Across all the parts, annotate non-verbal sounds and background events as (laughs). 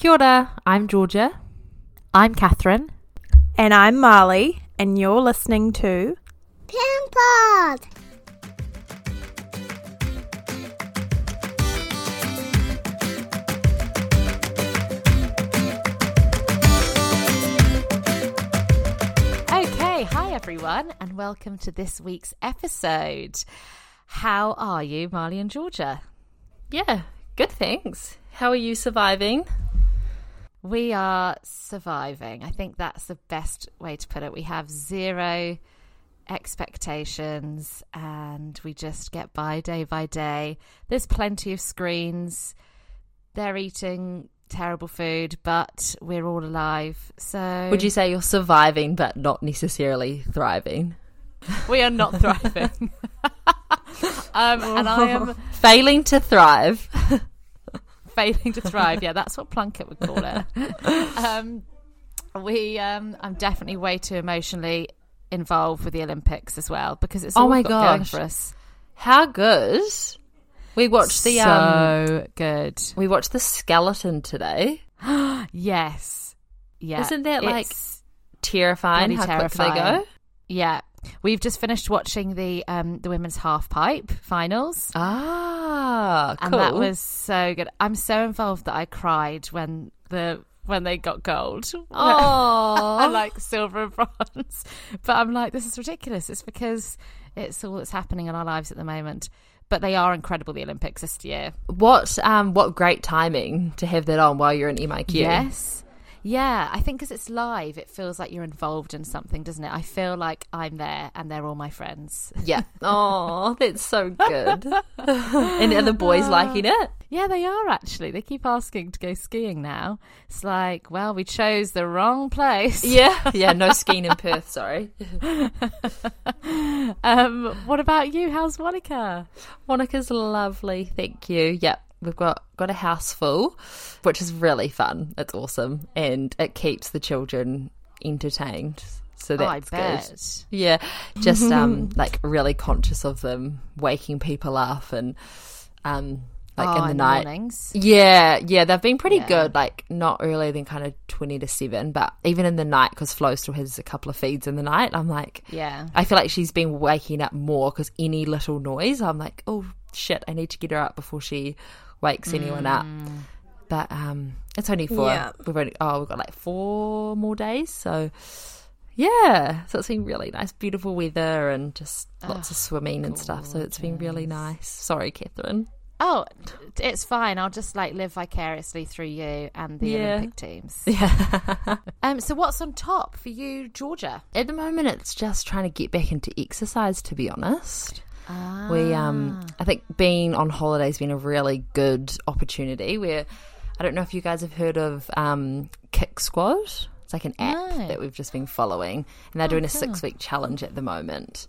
Kia ora, I'm Georgia. I'm Catherine. And I'm Marley, and you're listening to Parent Pod! Okay, hi everyone, and welcome to this week's episode. How are you, Marley and Georgia? Yeah, good thanks. How are you surviving? We are surviving. I think that's the best way to put it. We have zero expectations and we just get by day by day. There's plenty of screens. They're eating terrible food, but we're all alive. So Would you say you're surviving but not necessarily thriving? we are not thriving? (laughs) um, and I am Failing to thrive. (laughs) failing to thrive. Yeah, that's what Plunket would call it. (laughs) um, we, um, I'm definitely way too emotionally involved with the Olympics as well because it's Oh all my going gosh. for us. How good. We watched the um so good. we watched the skeleton today. (gasps) Yes, yeah. Isn't that, like, Terrifying how quick they go. yeah? We've just finished watching the um the women's half pipe finals. Ah, cool. and that was so good. I'm so involved that I cried when the when they got gold. Oh, (laughs) I like silver and bronze. But I'm like, this is ridiculous. It's because it's all that's happening in our lives at the moment. But they are incredible, the Olympics this year. what um what great timing to have that on while you're in MIQ. Yes. Yeah, I think because it's live, it feels like you're involved in something, doesn't it? I feel like I'm there and they're all my friends. (laughs) Yeah. Oh, that's so good. and are the boys liking it? Yeah, they are actually. They keep asking to go skiing now. It's like, well, we chose the wrong place. Yeah. (laughs) Yeah, no skiing in Perth, sorry. (laughs) Um, what about you? How's Monica? Monica's lovely, thank you. Yep. We've got, got a house full, which is really fun. It's awesome. And it keeps the children entertained. So Oh, that's bet. good. Yeah. Just (laughs) um like really conscious of them waking people up and um like Oh, in the night. mornings. Yeah, yeah, they've been pretty Yeah. good. Like not earlier than kind of twenty to seven, but even in the night because Flo still has a couple of feeds in the night. I'm like, Yeah. I feel like she's been waking up more because any little noise, I'm like, oh shit, I need to get her up before she wakes anyone up. But um, it's only for Yeah. we've only oh we've got like four more days, so yeah, so it's been really nice, beautiful weather and just lots of swimming and stuff. So it's been really nice. Sorry, Catherine. Oh, it's fine. I'll just like live vicariously through you and the Yeah. Olympic teams. (laughs) Yeah. Um, so what's on top for you, Georgia? At the moment, it's just trying to get back into exercise. To be honest, we um, I think being on holiday's been a really good opportunity. Where I don't know if you guys have heard of um, Kick Squad. It's like an app No. that we've just been following, and they're doing a six week challenge at the moment.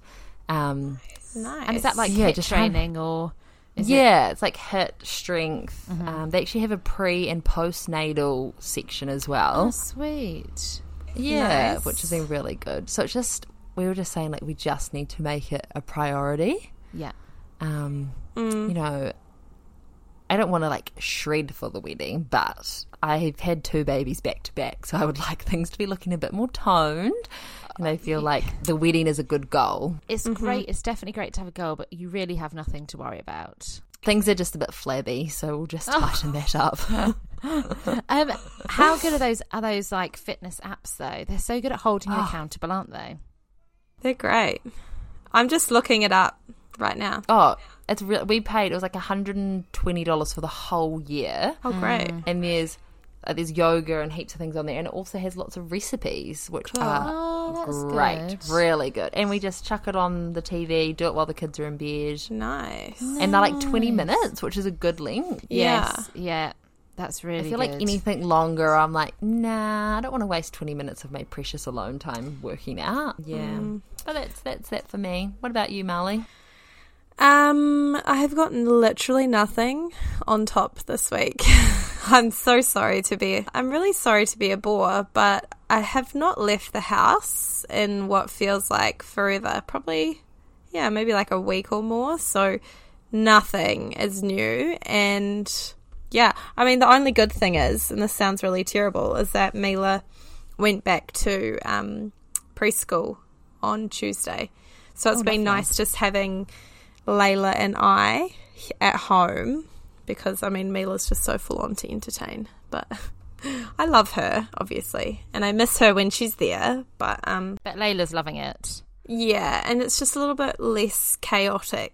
Um, nice. And is that like Yeah, HIIT just training or? Is it- yeah, it's like HIIT strength. Um, they actually have a pre and postnatal section as well. Oh, sweet. Yeah, Nice. which has been really good. So it's just we were just saying like we just need to make it a priority. Yeah. Um, you know, I don't want to like shred for the wedding, but I've had two babies back to back, so I would (laughs) like things to be looking a bit more toned. And I feel like the wedding is a good goal. It's great. It's definitely great to have a goal, but you really have nothing to worry about. Things are just a bit flabby, so we'll just tighten that up. (laughs) Um, how good are those? Are those like fitness apps though? They're so good at holding you accountable, aren't they? They're great. I'm just looking it up right now. oh, it's re- we paid it was like hundred and twenty dollars for the whole year. Oh, great. and there's uh, there's yoga and heaps of things on there, and it also has lots of recipes, which are Oh, great, good. really good. And we just chuck it on the TV, do it while the kids are in bed, Nice. and they're like twenty minutes, which is a good length. Yes. Yeah. That's really. I feel like anything longer, I'm like, nah, I don't want to waste twenty minutes of my precious alone time working out. Yeah, but that's that's that for me. What about you, Marley? Um, I have gotten literally nothing on top this week. (laughs) I'm so sorry to be. I'm really sorry to be a bore, but I have not left the house in what feels like forever. Probably, yeah, maybe like a week or more. So nothing is new, and yeah, I mean, the only good thing is, and this sounds really terrible, is that Mila went back to um, preschool on Tuesday. So it's Oh, been nice just having Layla and I at home because, I mean, Mila's just so full on to entertain. But (laughs) I love her, obviously, and I miss her when she's there. But um, But Layla's loving it. yeah, and it's just a little bit less chaotic.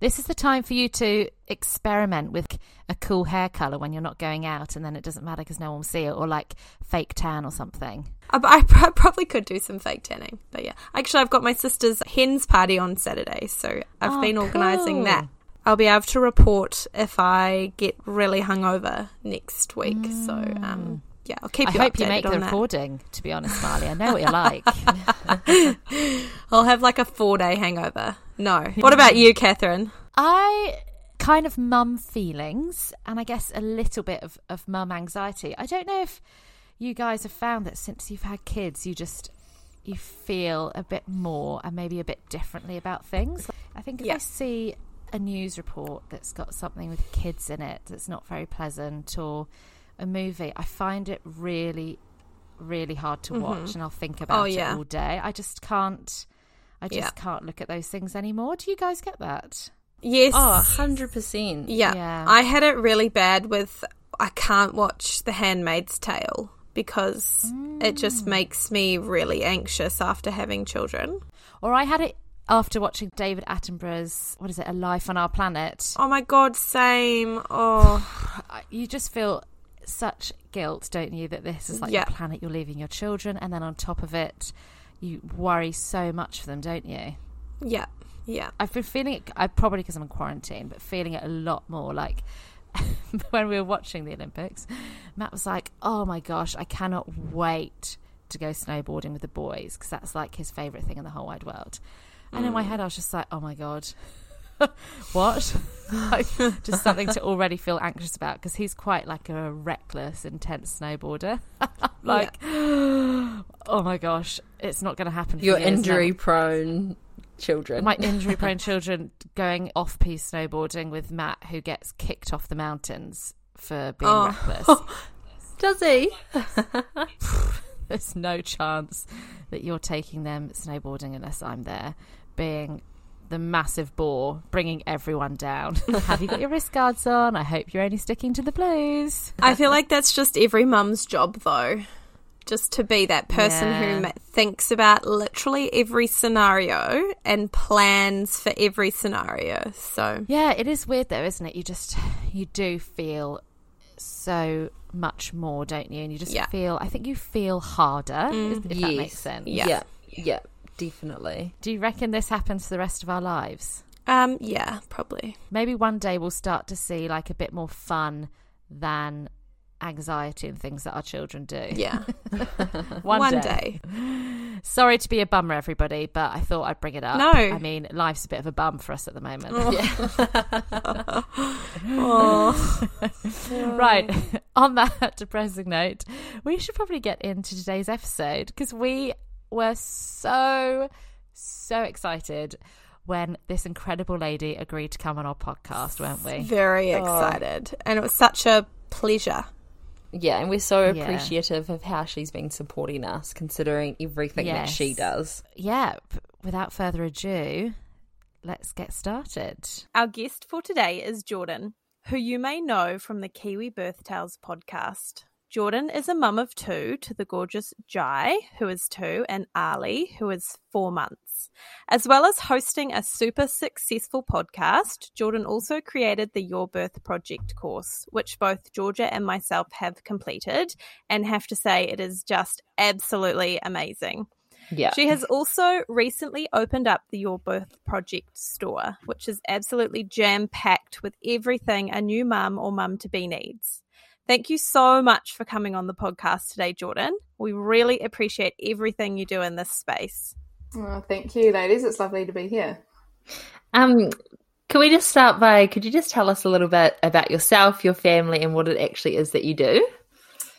This is the time for you to experiment with a cool hair color when you're not going out, and then it doesn't matter because no one will see it, or like fake tan or something. I, I probably could do some fake tanning, but yeah. Actually, I've got my sister's hens party on Saturday, so I've Oh, been organising cool. that. I'll be able to report if I get really hungover next week. So, um, yeah, I'll keep I you hope you make the that. recording. To be honest, Marley, I know what you're (laughs) like. I'll have like a four day hangover. No. What about you, Catherine? I kind of mum feelings and I guess a little bit of, of mum anxiety. I don't know if you guys have found that since you've had kids, you just you feel a bit more and maybe a bit differently about things. I think if I see a news report that's got something with kids in it that's not very pleasant or a movie, I find it really, really hard to mm-hmm. watch and I'll think oh, about Oh, yeah. it all day. I just can't I just Yeah. can't look at those things anymore. Do you guys get that? Yes. Oh, 100%. Yeah. Yeah. I had it really bad with I can't watch The Handmaid's Tale because it just Mm. makes me really anxious after having children. Or I had it after watching David Attenborough's what is it, A Life on Our Planet. Oh my god, same. Oh, (sighs) You just feel such guilt, don't you, that this is like Yeah. the planet you're leaving your children, and then on top of it, you worry so much for them, don't you? yeah. Yeah. I've been feeling it. I probably because I'm in quarantine, but feeling it a lot more. Like (laughs) when we were watching the Olympics, Matt was like, "Oh my gosh, I cannot wait to go snowboarding with the boys because that's like his favorite thing in the whole wide world." And in my mm. head, I was just like, "Oh my god." (laughs) what? (laughs) like, just something to already feel anxious about because he's quite like a reckless, intense snowboarder. (laughs) like, (gasps) oh my gosh, it's not going to happen. For Your injury prone children. My injury prone children going off piste snowboarding with Matt, who gets kicked off the mountains for being Oh. reckless. Does he? There's no chance that you're taking them snowboarding unless I'm there, being the massive bore, bringing everyone down. (laughs) Have you got your wrist guards on? I hope you're only sticking to the blues. I feel like that's just every mum's job, though. Just to be that person Yeah. who thinks about literally every scenario and plans for every scenario. So, Yeah, it is weird though, isn't it? You just you do feel so much more, don't you? And you just Yeah. feel. I think you feel harder, if that makes sense. Yeah. Yeah. Definitely. Do you reckon this happens for the rest of our lives? um, yeah, probably. Maybe one day we'll start to see like a bit more fun than anxiety and things that our children do. Yeah. (laughs) (laughs) one, One day. day. Sorry to be a bummer, everybody, but I thought I'd bring it up. No. I mean, life's a bit of a bum for us at the moment. Yeah. Oh. (laughs) right. On that depressing note, we should probably get into today's episode because we were so, so excited when this incredible lady agreed to come on our podcast, weren't we? Very oh. excited. And it was such a pleasure. Yeah, and we're so Yeah. appreciative of how she's been supporting us, considering everything that she does. Yeah. Without further ado, let's get started. Our guest for today is Jordyn, who you may know from the Kiwi Birth Tales podcast. Jordyn is a mum of two to the gorgeous Jai, who is two, and Ali, who is four months. As well as hosting a super successful podcast, Jordyn also created the Your Birth Project course, which both Georgia and myself have completed, and have to say it is just absolutely amazing. Yeah. She has also recently opened up the Your Birth Project store, which is absolutely jam packed with everything a new mum or mum to be needs. Thank you so much for coming on the podcast today, Jordyn. We really appreciate everything you do in this space. Oh, thank you, ladies. It's lovely to be here. Um, can we just start by? Could you just tell us a little bit about yourself, your family, and what it actually is that you do?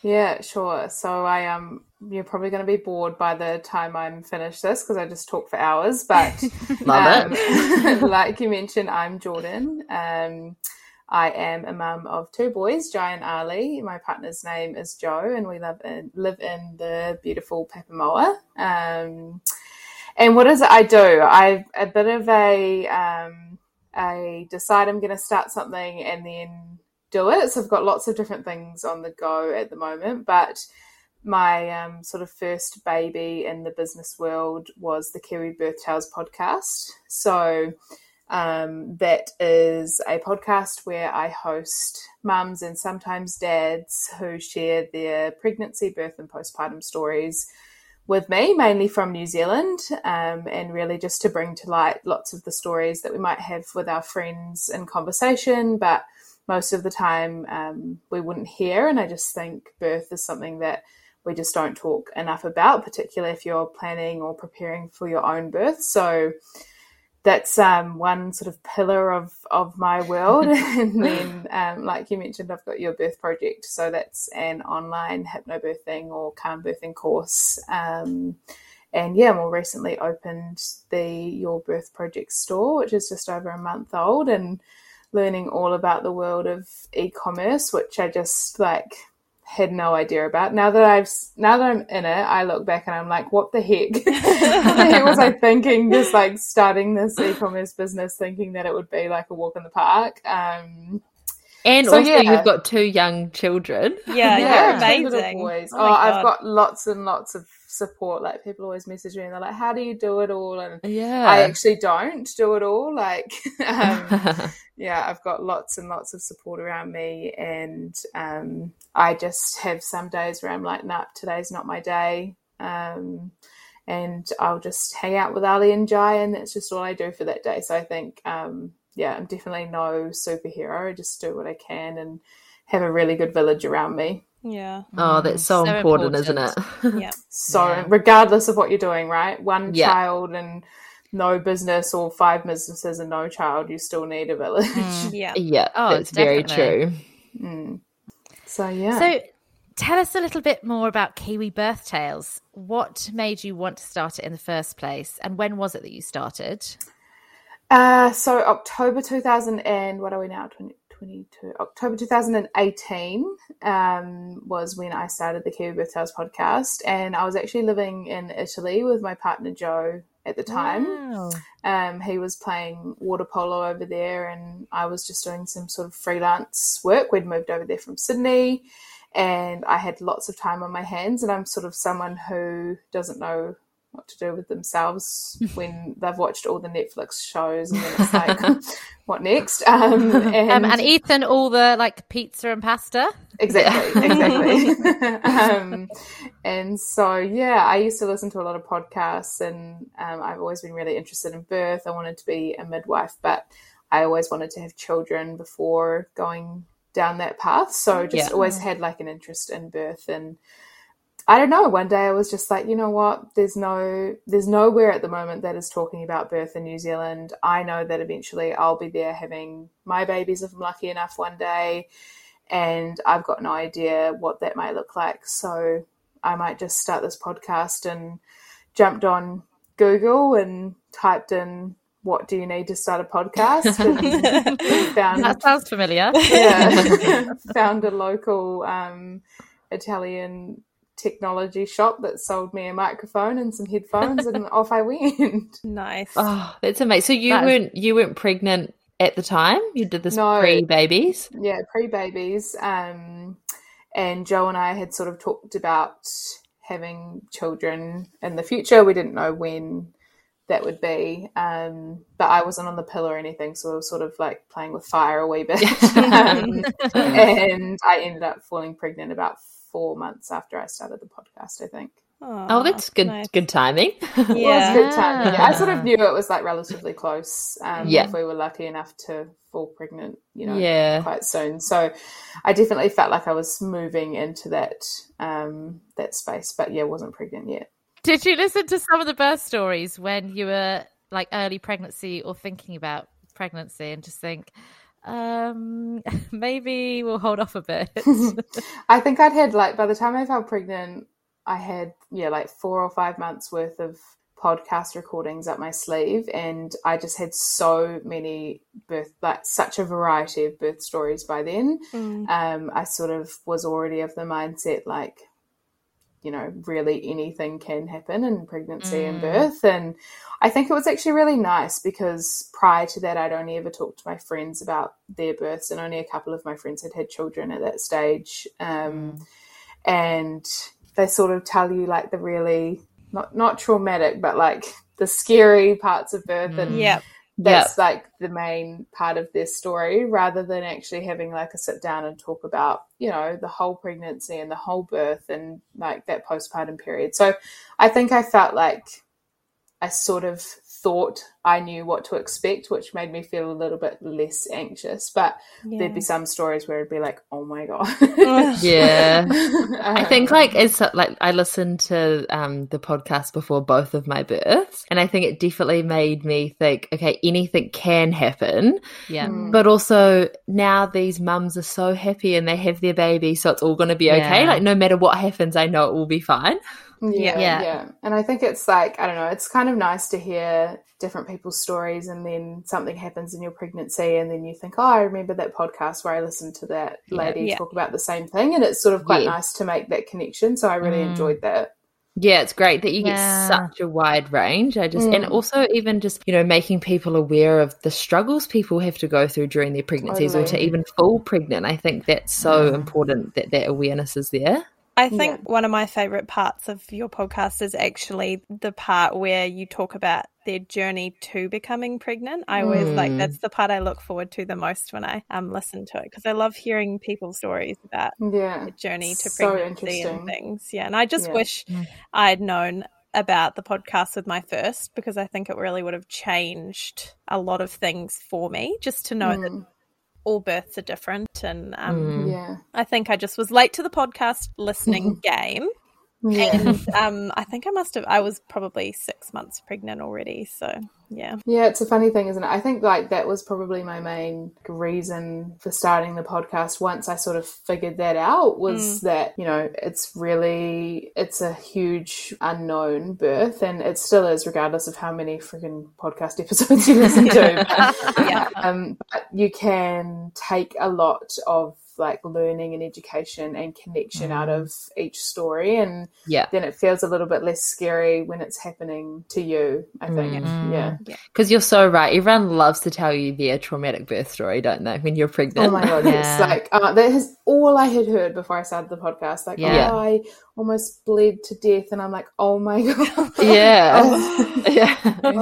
Yeah, sure. So I um, you're probably going to be bored by the time I'm finished this because I just talk for hours. But (laughs) Love um, (laughs) like you mentioned, I'm Jordyn. Um, I am a mum of two boys, Jai and Ali. My partner's name is Joe, and we live in live in the beautiful Papamoa. Um, and what is it I do? I've a bit of a um, I decide I'm going to start something and then do it. So I've got lots of different things on the go at the moment, but my um, sort of first baby in the business world was the Kiwi Birth Tales podcast. So um, that is a podcast where I host mums and sometimes dads who share their pregnancy, birth, and postpartum stories with me, mainly from New Zealand, um, and really just to bring to light lots of the stories that we might have with our friends in conversation, but most of the time um, we wouldn't hear. And I just think birth is something that we just don't talk enough about, particularly if you're planning or preparing for your own birth. So that's um, one sort of pillar of, of my world. (laughs) (laughs) and then, um, like you mentioned, I've got your birth project. So that's an online hypnobirthing or calm birthing course. Um, and yeah, more recently opened the Your Birth Project store, which is just over a month old, and learning all about the world of e-commerce, which I just like had no idea about. Now that I've now that I'm in it, I look back and I'm like, what the heck? (laughs) what the heck was I thinking? Just like starting this e-commerce business, thinking that it would be like a walk in the park. Um, and So, also, yeah. you've got two young children. Yeah, (laughs) yeah, you're amazing. boys. Oh Oh, I've got lots and lots of support. Like people always message me and they're like, "How do you do it all?" And Yeah. I actually don't do it all. Like, (laughs) um, (laughs) yeah, I've got lots and lots of support around me, and um, I just have some days where I'm like, "Nah, today's not my day," um, and I'll just hang out with Ali and Jai, and that's just all I do for that day. So I think, um, yeah, I'm definitely no superhero. I just do what I can and have a really good village around me. Yeah. oh, that's so, So important, isn't it? Yeah. (laughs) So Yeah. regardless of what you're doing, right? One Yeah. child and no business or five businesses and no child, you still need a village. (laughs) Yeah. (laughs) yeah, Oh, that's very true. Mm. So yeah. So, tell us a little bit more about Kiwi Birth Tales. What made you want to start it in the first place, and when was it that you started? Uh, so October 2000 and what are we now? 2022. October 2018 um, was when I started the Kiwi Birth Tales podcast, and I was actually living in Italy with my partner Joe at the time. Wow. Um, he was playing water polo over there, and I was just doing some sort of freelance work. We'd moved over there from Sydney, and I had lots of time on my hands. And I'm sort of someone who doesn't know what to do with themselves (laughs) when they've watched all the Netflix shows, and then it's (laughs) like, what next? Um, and, Um, and eaten all the like pizza and pasta. Exactly, exactly. (laughs) um, and so, yeah, I used to listen to a lot of podcasts, and um, I've always been really interested in birth. I wanted to be a midwife, but I always wanted to have children before going down that path. So, just Yeah. always had like an interest in birth and. I don't know. One day I was just like, you know what? There's no, there's nowhere at the moment that is talking about birth in New Zealand. I know that eventually I'll be there having my babies if I'm lucky enough one day, and I've got no idea what that might look like. So I might just start this podcast and jumped on Google and typed in what do you need to start a podcast (laughs) (laughs) found That sounds familiar. yeah, (laughs) found a local um, Italian technology shop that sold me a microphone and some headphones, and (laughs) off I went. Nice. Oh, that's amazing. So you That is- weren't you weren't pregnant at the time? You did this No. pre babies? Yeah, pre babies. Um, and Joe and I had sort of talked about having children in the future. We didn't know when that would be, um, but I wasn't on the pill or anything, so I was sort of like playing with fire a wee bit. um, (laughs) (laughs) and I ended up falling pregnant about four months after I started the podcast, I think. Oh, that's good nice. good timing. (laughs) (laughs) It was Yeah. good timing. Yeah, I sort of knew it was like relatively close. Um, Yeah. If we were lucky enough to fall pregnant, you know, Yeah. quite soon. So I definitely felt like I was moving into that um, that space, but yeah, wasn't pregnant yet. Did you listen to some of the birth stories when you were like early pregnancy or thinking about pregnancy and just think, um, (laughs) maybe we'll hold off a bit? (laughs) I think I'd had like by the time I felt pregnant, I had yeah like four or five months worth of podcast recordings up my sleeve and I just had so many birth like such a variety of birth stories by then. Mm. Um, I sort of was already of the mindset like, you know, really anything can happen in pregnancy and mm. birth. And I think it was actually really nice because prior to that I'd only ever talked to my friends about their births and only a couple of my friends had had children at that stage. Um, mm. and they sort of tell you like the really not not traumatic but like the scary parts of birth and mm. Yep. That's like the main part of their story rather than actually having like a sit down and talk about you know the whole pregnancy and the whole birth and like that postpartum period. So i think i felt like i sort of thought i knew what to expect which made me feel a little bit less anxious but there'd be some stories where it'd be like oh my god (laughs) Yeah. I Um, think like it's like I listened to um the podcast before both of my births and I think it definitely made me think okay anything can happen Yeah. Mm. but also now these mums are so happy and they have their baby so it's all going to be okay Yeah. like no matter what happens I know it will be fine Yeah, Yeah. yeah, And I think it's like, I don't know, it's kind of nice to hear different people's stories and then something happens in your pregnancy and then you think, oh, I remember that podcast where I listened to that lady Yeah. talk about the same thing. And it's sort of quite Yeah. nice to make that connection. So I really Mm. enjoyed that. Yeah, it's great that you Yeah. get such a wide range. I just and Mm. also even just, you know, making people aware of the struggles people have to go through during their pregnancies or to even fall pregnant. I think that's so important that that awareness is there. I think one of my favorite parts of your podcast is actually the part where you talk about their journey to becoming pregnant. I always like Mm. that's the part I look forward to the most when I um listen to it because I love hearing people's stories about Yeah. the journey to So pregnancy and things. Yeah, and I just Yeah. wish I'd known about the podcast with my first because I think it really would have changed a lot of things for me just to know that Mm. All births are different and um, Mm. Yeah. I think I just was late to the podcast listening (laughs) game. Yeah. And um, I think I must have, I was probably six months pregnant already. So, yeah. Yeah, it's a funny thing, isn't it? I think like that was probably my main reason for starting the podcast once I sort of figured that out was that, you know, it's really it's a huge unknown birth and it still is regardless of how many freaking podcast (laughs) episodes you listen to. But, (laughs) Yeah. um, but you can take a lot of like learning and education and connection out of each story and Yeah. then it feels a little bit less scary when it's happening to you i think Mm. yeah Because you're so right. Everyone loves to tell you their traumatic birth story, don't they? When you're pregnant. Oh my god, (laughs) Yeah. it's like uh, that is all I had heard before I started the podcast. Like, Yeah. oh, I almost bled to death, and I'm like, oh my (laughs) god, Yeah. Oh. (laughs) yeah.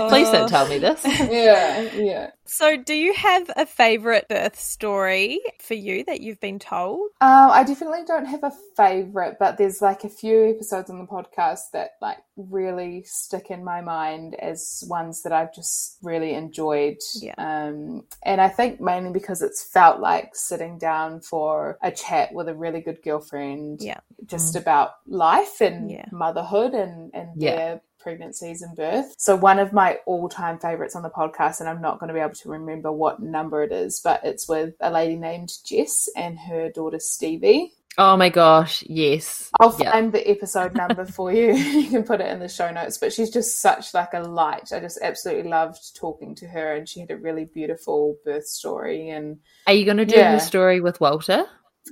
Please don't tell me this. (laughs) yeah, yeah. So, do you have a favorite birth story for you that you've been told? Um, I definitely don't have a favorite, but there's like a few episodes on the podcast that like really stick in my mind as ones that I've just really enjoyed. Yeah. Um, and I think mainly because it's felt like sitting down for a chat with a really good girlfriend, Yeah. just about life and Yeah. motherhood and and Yeah. their pregnancies and birth. So one of my all-time favorites on the podcast and I'm not going to be able to remember what number it is, but it's with a lady named Jess and her daughter Stevie. Oh my gosh. Yes. I'll Yeah. find the episode number (laughs) for you. (laughs) You can put it in the show notes. But she's just such like a light. I just absolutely loved talking to her, and she had a really beautiful birth story. And Are you going to do Yeah. her story with Walter?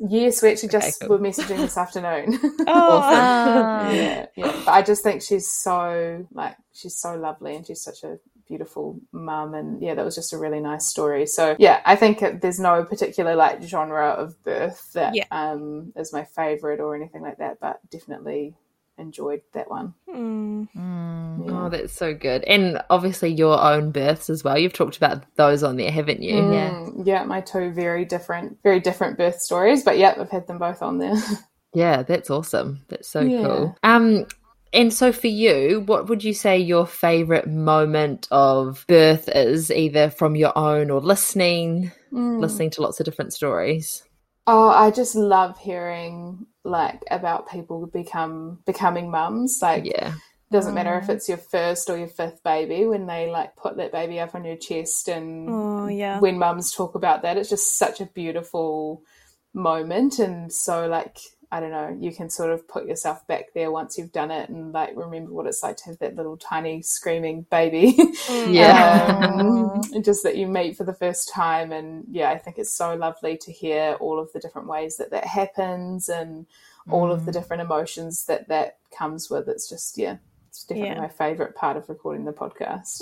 Yes, we actually just Okay, cool. were messaging this afternoon. (laughs) (laughs) Ah. yeah, yeah. (laughs) But I just think she's so like she's so lovely, and she's such a beautiful mum and yeah that was just a really nice story so yeah i think it, there's no particular like genre of birth that Yeah. um is my favorite or anything like that but definitely enjoyed that one Mm. Mm. Oh, that's so good. And obviously your own births as well. You've talked about those on there, haven't you? Yeah. Mm, yeah my two very different very different birth stories but yeah i've had them both on there (laughs) Yeah, that's awesome. That's so Yeah. cool. Um and so for you, what would you say your favorite moment of birth is, either from your own or listening, Mm. listening to lots of different stories? Oh, I just love hearing like about people become becoming mums. Like Yeah. doesn't matter if mm. it's your first or your fifth baby when they like put that baby up on your chest and Oh, yeah. when mums talk about that it's just such a beautiful moment and so like I don't know, you can sort of put yourself back there once you've done it and like remember what it's like to have that little tiny screaming baby. (laughs) Yeah. um, just that you meet for the first time. And yeah, I think it's so lovely to hear all of the different ways that that happens and all of the different emotions that that comes with. It's just, yeah, it's definitely Yeah. my favorite part of recording the podcast.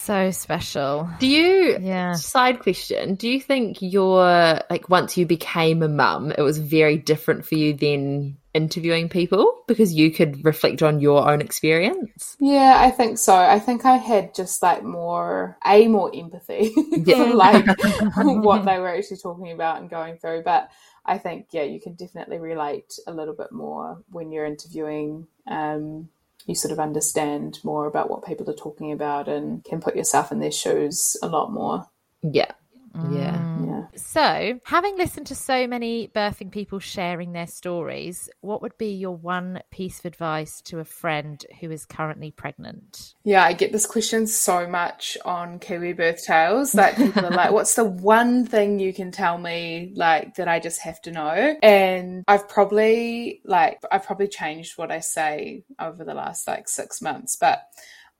So special. Do you Yeah. side question, do you think your like once you became a mum, it was very different for you than interviewing people because you could reflect on your own experience? Yeah, I think so. I think I had just like more, a more empathy (laughs) Yeah. for like (laughs) what they were actually talking about and going through. But I think, yeah, you can definitely relate a little bit more when you're interviewing. Um, you sort of understand more about what people are talking about and can put yourself in their shoes a lot more. Yeah. Yeah. Mm. Yeah. So, having listened to so many birthing people sharing their stories, what would be your one piece of advice to a friend who is currently pregnant? Yeah, I get this question so much on Kiwi Birth Tales. Like people are like, (laughs) "What's the one thing you can tell me like that I just have to know?" And I've probably like I've probably changed what I say over the last like 6 months, but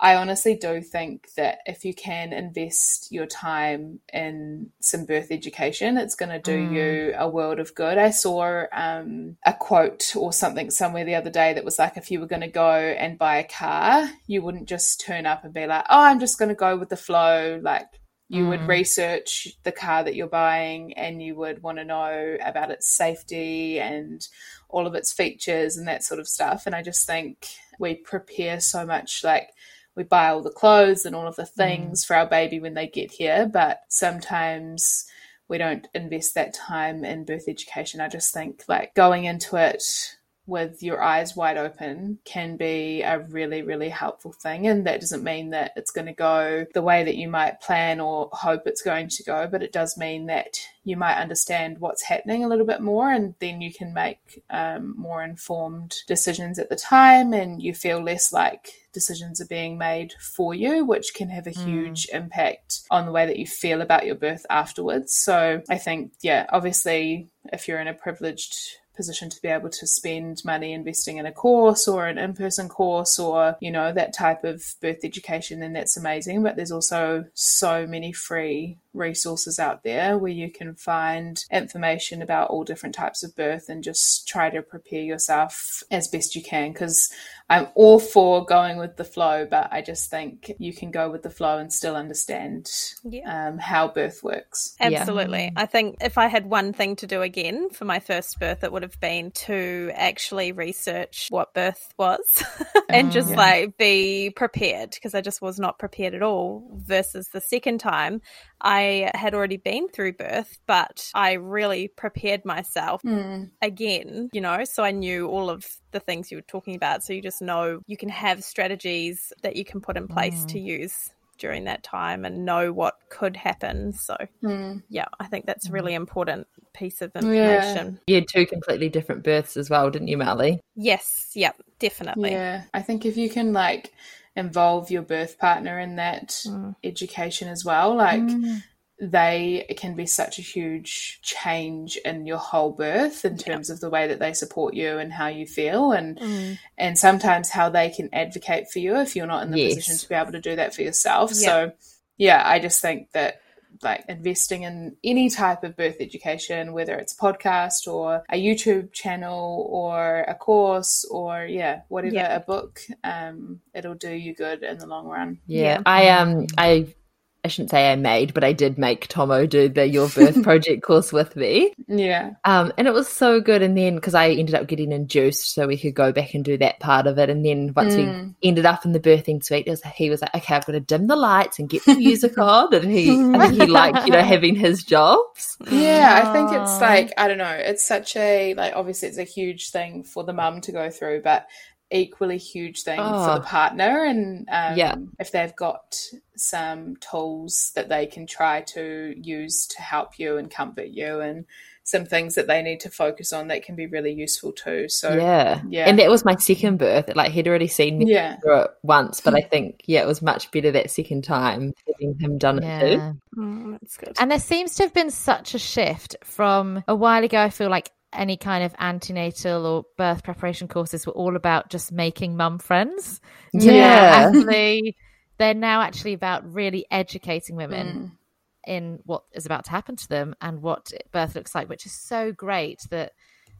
I honestly do think that if you can invest your time in some birth education, it's going to do you a world of good. I saw um, a quote or something somewhere the other day that was like, if you were going to go and buy a car, you wouldn't just turn up and be like, oh, I'm just going to go with the flow. Like, you would research the car that you're buying and you would want to know about its safety and all of its features and that sort of stuff. And I just think we prepare so much like we buy all the clothes and all of the mm. things for our baby when they get here, but sometimes we don't invest that time in birth education. I just think like going into it with your eyes wide open can be a really, really helpful thing. And that doesn't mean that it's going to go the way that you might plan or hope it's going to go, but it does mean that you might understand what's happening a little bit more and then you can make um, more informed decisions at the time and you feel less like decisions are being made for you, which can have a huge impact on the way that you feel about your birth afterwards. So I think, yeah, obviously, if you're in a privileged position to be able to spend money investing in a course or an in-person course or you know that type of birth education then that's amazing. But there's also so many free resources out there where you can find information about all different types of birth and just try to prepare yourself as best you can. Because I'm all for going with the flow, but I just think you can go with the flow and still understand Yeah. um, how birth works. Absolutely. I think if I had one thing to do again for my first birth, it would have been to actually research what birth was (laughs) and just like be prepared because I just was not prepared at all. Versus the second time, I had already been through birth, but I really prepared myself again, you know, so I knew all of the things you were talking about. So you just know you can have strategies that you can put in place to mm. use during that time and know what could happen. So, mm. yeah, I think that's a really mm. important piece of information. You had two completely different births as well, didn't you, Marley? Yes, yep, definitely. Yeah, I think if you can like involve your birth partner in that education as well, like they can be such a huge change in your whole birth in terms of the way that they support you and how you feel and and sometimes how they can advocate for you if you're not in the Yes. position to be able to do that for yourself. So yeah, I just think that like investing in any type of birth education, whether it's a podcast or a YouTube channel or a course or yeah, whatever Yeah. a book, um, it'll do you good in the long run. Yeah. Yeah. I um I I shouldn't say I made, but I did make Tomo do the Your Birth (laughs) Project course with me. Yeah. Um, and it was so good. And then because I ended up getting induced, so we could go back and do that part of it. And then once we ended up in the birthing suite, was, he was like, "Okay, I've got to dim the lights and get the music (laughs) on." And he, I think he liked, you know, (laughs) having his jobs. Yeah, I think it's like I don't know. It's such a like obviously it's a huge thing for the mum to go through, but equally huge thing for Oh. the partner. And um, Yeah. if they've got some tools that they can try to use to help you and comfort you, and some things that they need to focus on that can be really useful too. So Yeah, yeah. And that was my second birth. Like he'd already seen me Yeah. through it once, but I (laughs) think yeah, it was much better that second time having him done it too. Mm, that's good. And there seems to have been such a shift from a while ago. I feel like any kind of antenatal or birth preparation courses were all about just making mum friends. Yeah. Actually, they're now actually about really educating women Mm. in what is about to happen to them and what birth looks like, which is so great that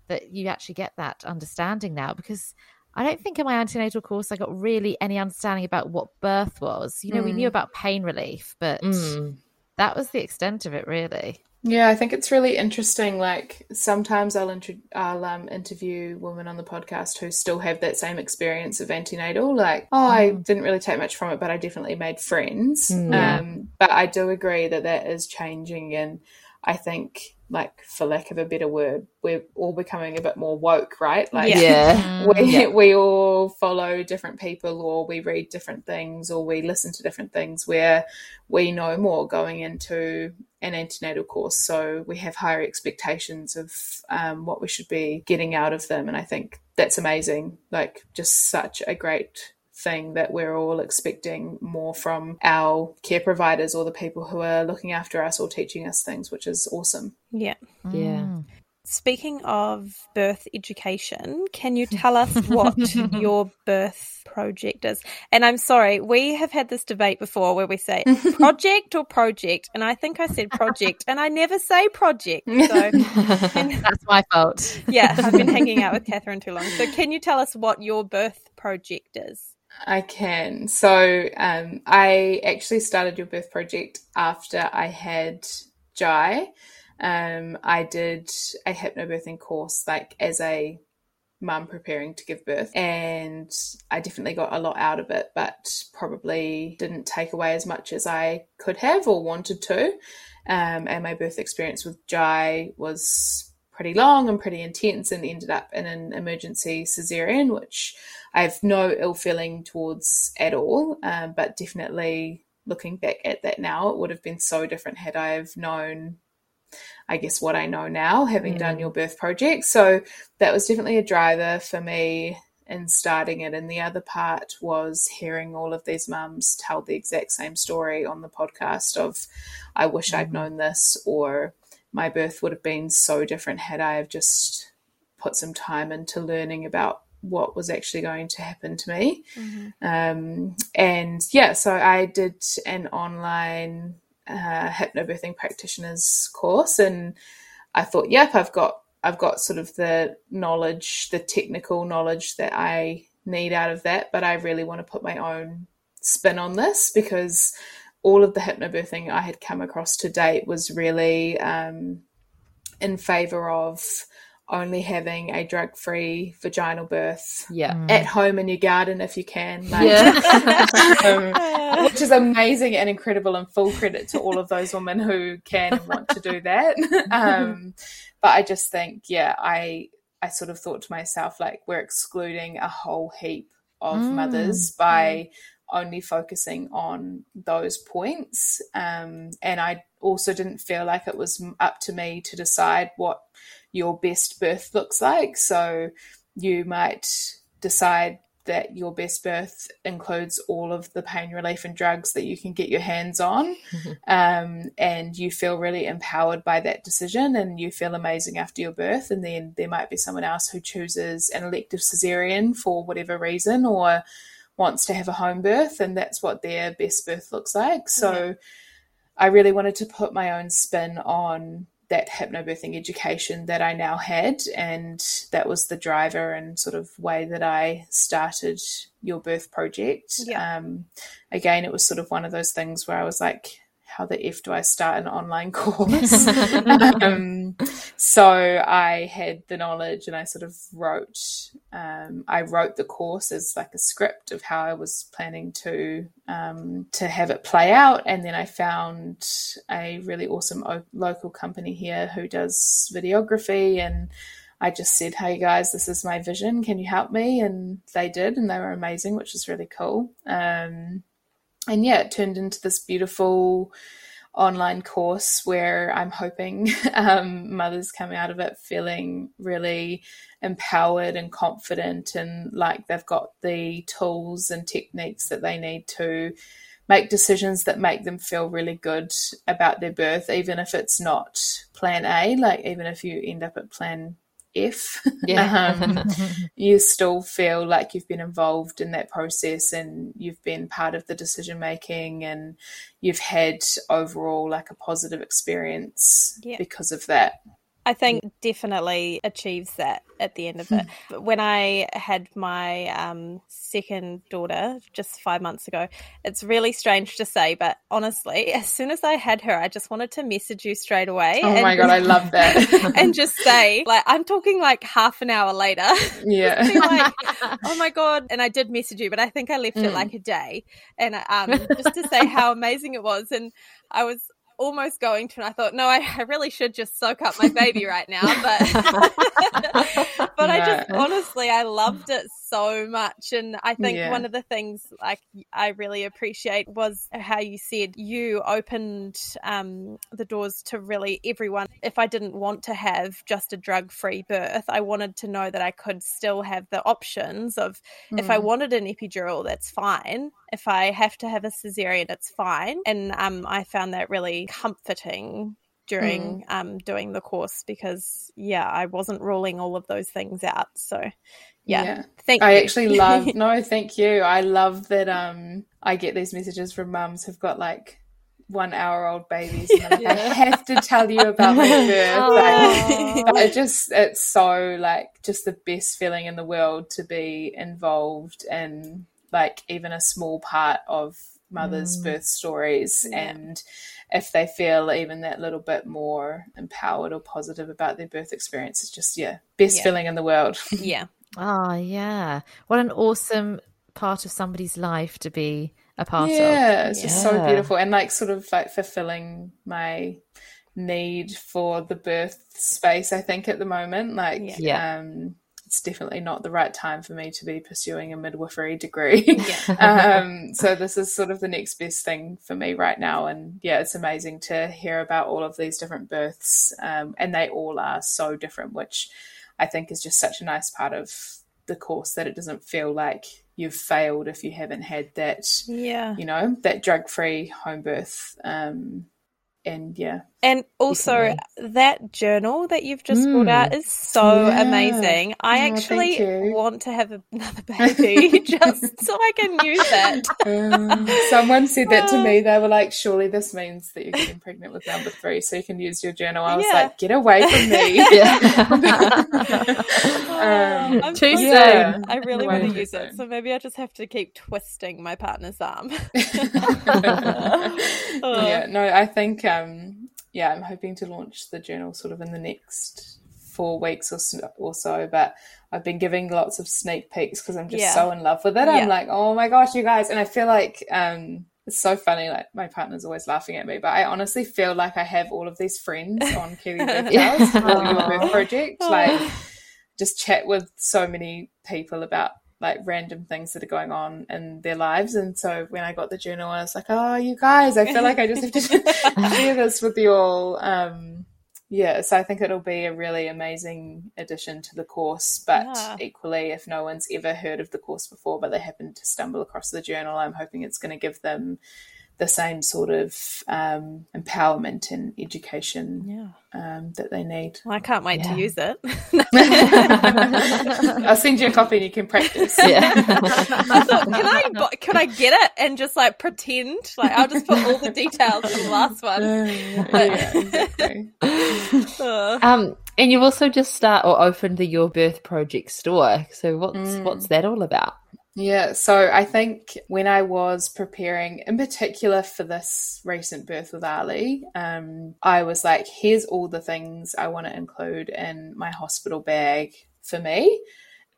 that you actually get that understanding now because I don't think in my antenatal course I got really any understanding about what birth was. You know, we Mm. knew about pain relief, but Mm. that was the extent of it really. Yeah, I think it's really interesting. Like sometimes I'll intro- I'll um, interview women on the podcast who still have that same experience of antenatal. Like, oh, I didn't really take much from it, but I definitely made friends. Mm. Um, but I do agree that that is changing, and I think, like, for lack of a better word, we're all becoming a bit more woke, right? Like, Yeah. Yeah. (laughs) we Yeah. we all follow different people or we read different things or we listen to different things where we know more going into an antenatal course so we have higher expectations of um, what we should be getting out of them and i think that's amazing like just such a great thing that we're all expecting more from our care providers or the people who are looking after us or teaching us things which is awesome Yeah. Yeah. Mm. Speaking of birth education, can you tell us what (laughs) your birth project is? And I'm sorry, we have had this debate before where we say project or project, and I think I said project, and I never say project. So, (laughs) (laughs) That's my fault. yeah, I've been hanging out with Catherine too long. So, can you tell us what your birth project is? I can. So um, I actually started your birth project after I had Jai. Um, I did a hypnobirthing course, like as a mum preparing to give birth, and I definitely got a lot out of it, but probably didn't take away as much as I could have or wanted to. Um, and my birth experience with Jai was pretty long and pretty intense, and ended up in an emergency cesarean, which I have no ill feeling towards at all, um, but definitely looking back at that now, it would have been so different had I have known, I guess, what I know now, having done your birth project. So that was definitely a driver for me in starting it. And the other part was hearing all of these mums tell the exact same story on the podcast of, I wish I'd known this, or my birth would have been so different had I have just put some time into learning about what was actually going to happen to me. Um, and yeah, so I did an online uh, hypnobirthing practitioners course, and I thought, yep, I've got I've got sort of the knowledge, the technical knowledge that I need out of that, but I really want to put my own spin on this because all of the hypnobirthing I had come across to date was really um, in favor of only having a drug free vaginal birth Yeah. at home in your garden if you can. Like, Yeah. (laughs) um, (laughs) which is amazing and incredible, and full credit to all of those women who can and want to do that. (laughs) um, but I just think, yeah, I I sort of thought to myself, like, we're excluding a whole heap of mothers by only focusing on those points. Um, and I also didn't feel like it was up to me to decide what your best birth looks like. So you might decide that your best birth includes all of the pain relief and drugs that you can get your hands on. um, and you feel really empowered by that decision and you feel amazing after your birth. And then there might be someone else who chooses an elective cesarean for whatever reason or wants to have a home birth and that's what their best birth looks like. So I really wanted to put my own spin on that hypnobirthing education that I now had, and that was the driver and sort of way that I started your birth project. Yeah. Um, again, it was sort of one of those things where I was like, how the F do I start an online (laughs) course? (laughs) um, so I had the knowledge and I sort of wrote, um, I wrote the course as like a script of how I was planning to, um, to have it play out. And then I found a really awesome o- local company here who does videography and I just said, Hey guys, this is my vision. Can you help me? And they did, and they were amazing, which was really cool. Um, and yeah, it turned into this beautiful online course where I'm hoping (laughs) um, mothers come out of it feeling really empowered and confident and like they've got the tools and techniques that they need to make decisions that make them feel really good about their birth, even if it's not plan A, like even if you end up at plan if (laughs) Yeah. um, (laughs) you still feel like you've been involved in that process and you've been part of the decision making and you've had overall like a positive experience Yeah. because of that. I think definitely achieves that at the end of it. But when I had my um, second daughter just five months ago, it's really strange to say, but honestly, (laughs) as soon as I had her, I just wanted to message you straight away. Oh and my god, I love that. (laughs) and just say, like, I'm talking like half an hour later. (laughs) yeah. like, oh my god! And I did message you, but I think I left it Mm. like a day, and um, just to say how amazing it was. And I was almost going to, and I thought, no, I, I really should just soak up my baby right now, but (laughs) (laughs) but I just honestly, I loved it so much, and I think Yeah. one of the things like I really appreciate was how you said you opened um, the doors to really everyone. If I didn't want to have just a drug-free birth, I wanted to know that I could still have the options of if I Mm. wanted an epidural, that's fine. If I have to have a cesarean, it's fine. And um, I found that really comforting during Mm. um, doing the course because, yeah, I wasn't ruling all of those things out. So, yeah, Yeah. thank I you. actually love (laughs) no, thank you. I love that um I get these messages from mums who've got like one hour old babies like, I (laughs) have to tell you about my (laughs) birth. Like, but it just it's so like just the best feeling in the world to be involved in like even a small part of mothers' birth stories Yeah. and if they feel even that little bit more empowered or positive about their birth experience it's just yeah best Yeah. feeling in the world (laughs) yeah. Oh, yeah. What an awesome part of somebody's life to be a part yeah, of. Yeah, it's just so beautiful and like sort of like fulfilling my need for the birth space i think at the moment like Yeah. Yeah. um it's definitely not the right time for me to be pursuing a midwifery degree Yeah. (laughs) um so this is sort of the next best thing for me right now and yeah it's amazing to hear about all of these different births um and they all are so different which i think is just such a nice part of the course that it doesn't feel like you've failed if you haven't had that Yeah. you know that drug free home birth um and yeah And also, Definitely. that journal that you've just brought Mm. out is so Yeah. amazing. I Oh, actually want to have (laughs) another baby (laughs) just so I can use it. (laughs) Um, someone said that to me. They were like, "Surely this means that you're getting pregnant with number three, so you can use your journal." I was Yeah. like, "Get away from me!" Yeah. Um, I'm Too so- yeah. I really want to too use it, so maybe I just have to keep twisting my partner's arm. yeah, no, I think um, yeah, I'm hoping to launch the journal sort of in the next four weeks or so, or so but I've been giving lots of sneak peeks because I'm just Yeah. so in love with it. Yeah. I'm like, oh my gosh, you guys, and I feel like um, it's so funny. Like my partner's always laughing at me, but I honestly feel like I have all of these friends on (laughs) Kiwi Birth Yeah. Tales for your Aw. birth project. Like, (laughs) just chat with so many people about like random things that are going on in their lives. And so when I got the journal, I was like, oh, you guys, I feel like I just have to (laughs) (laughs) share this with you all. Um, yeah, so I think it'll be a really amazing addition to the course. But Yeah. equally, if no one's ever heard of the course before, but they happen to stumble across the journal, I'm hoping it's going to give them the same sort of um, empowerment and education yeah, um, that they need. well, I can't wait Yeah. to use it. (laughs) (laughs) I'll send you a copy and you can practice. Yeah. (laughs) I thought, can I can I get it and just like pretend? Like I'll just put all the details from the last one. yeah, exactly. Um, and you've also just start or opened the Your Birth Project store. So what's Mm. what's that all about? Yeah, so I think when I was preparing, in particular for this recent birth with Ali, um, I was like, here's all the things I want to include in my hospital bag for me.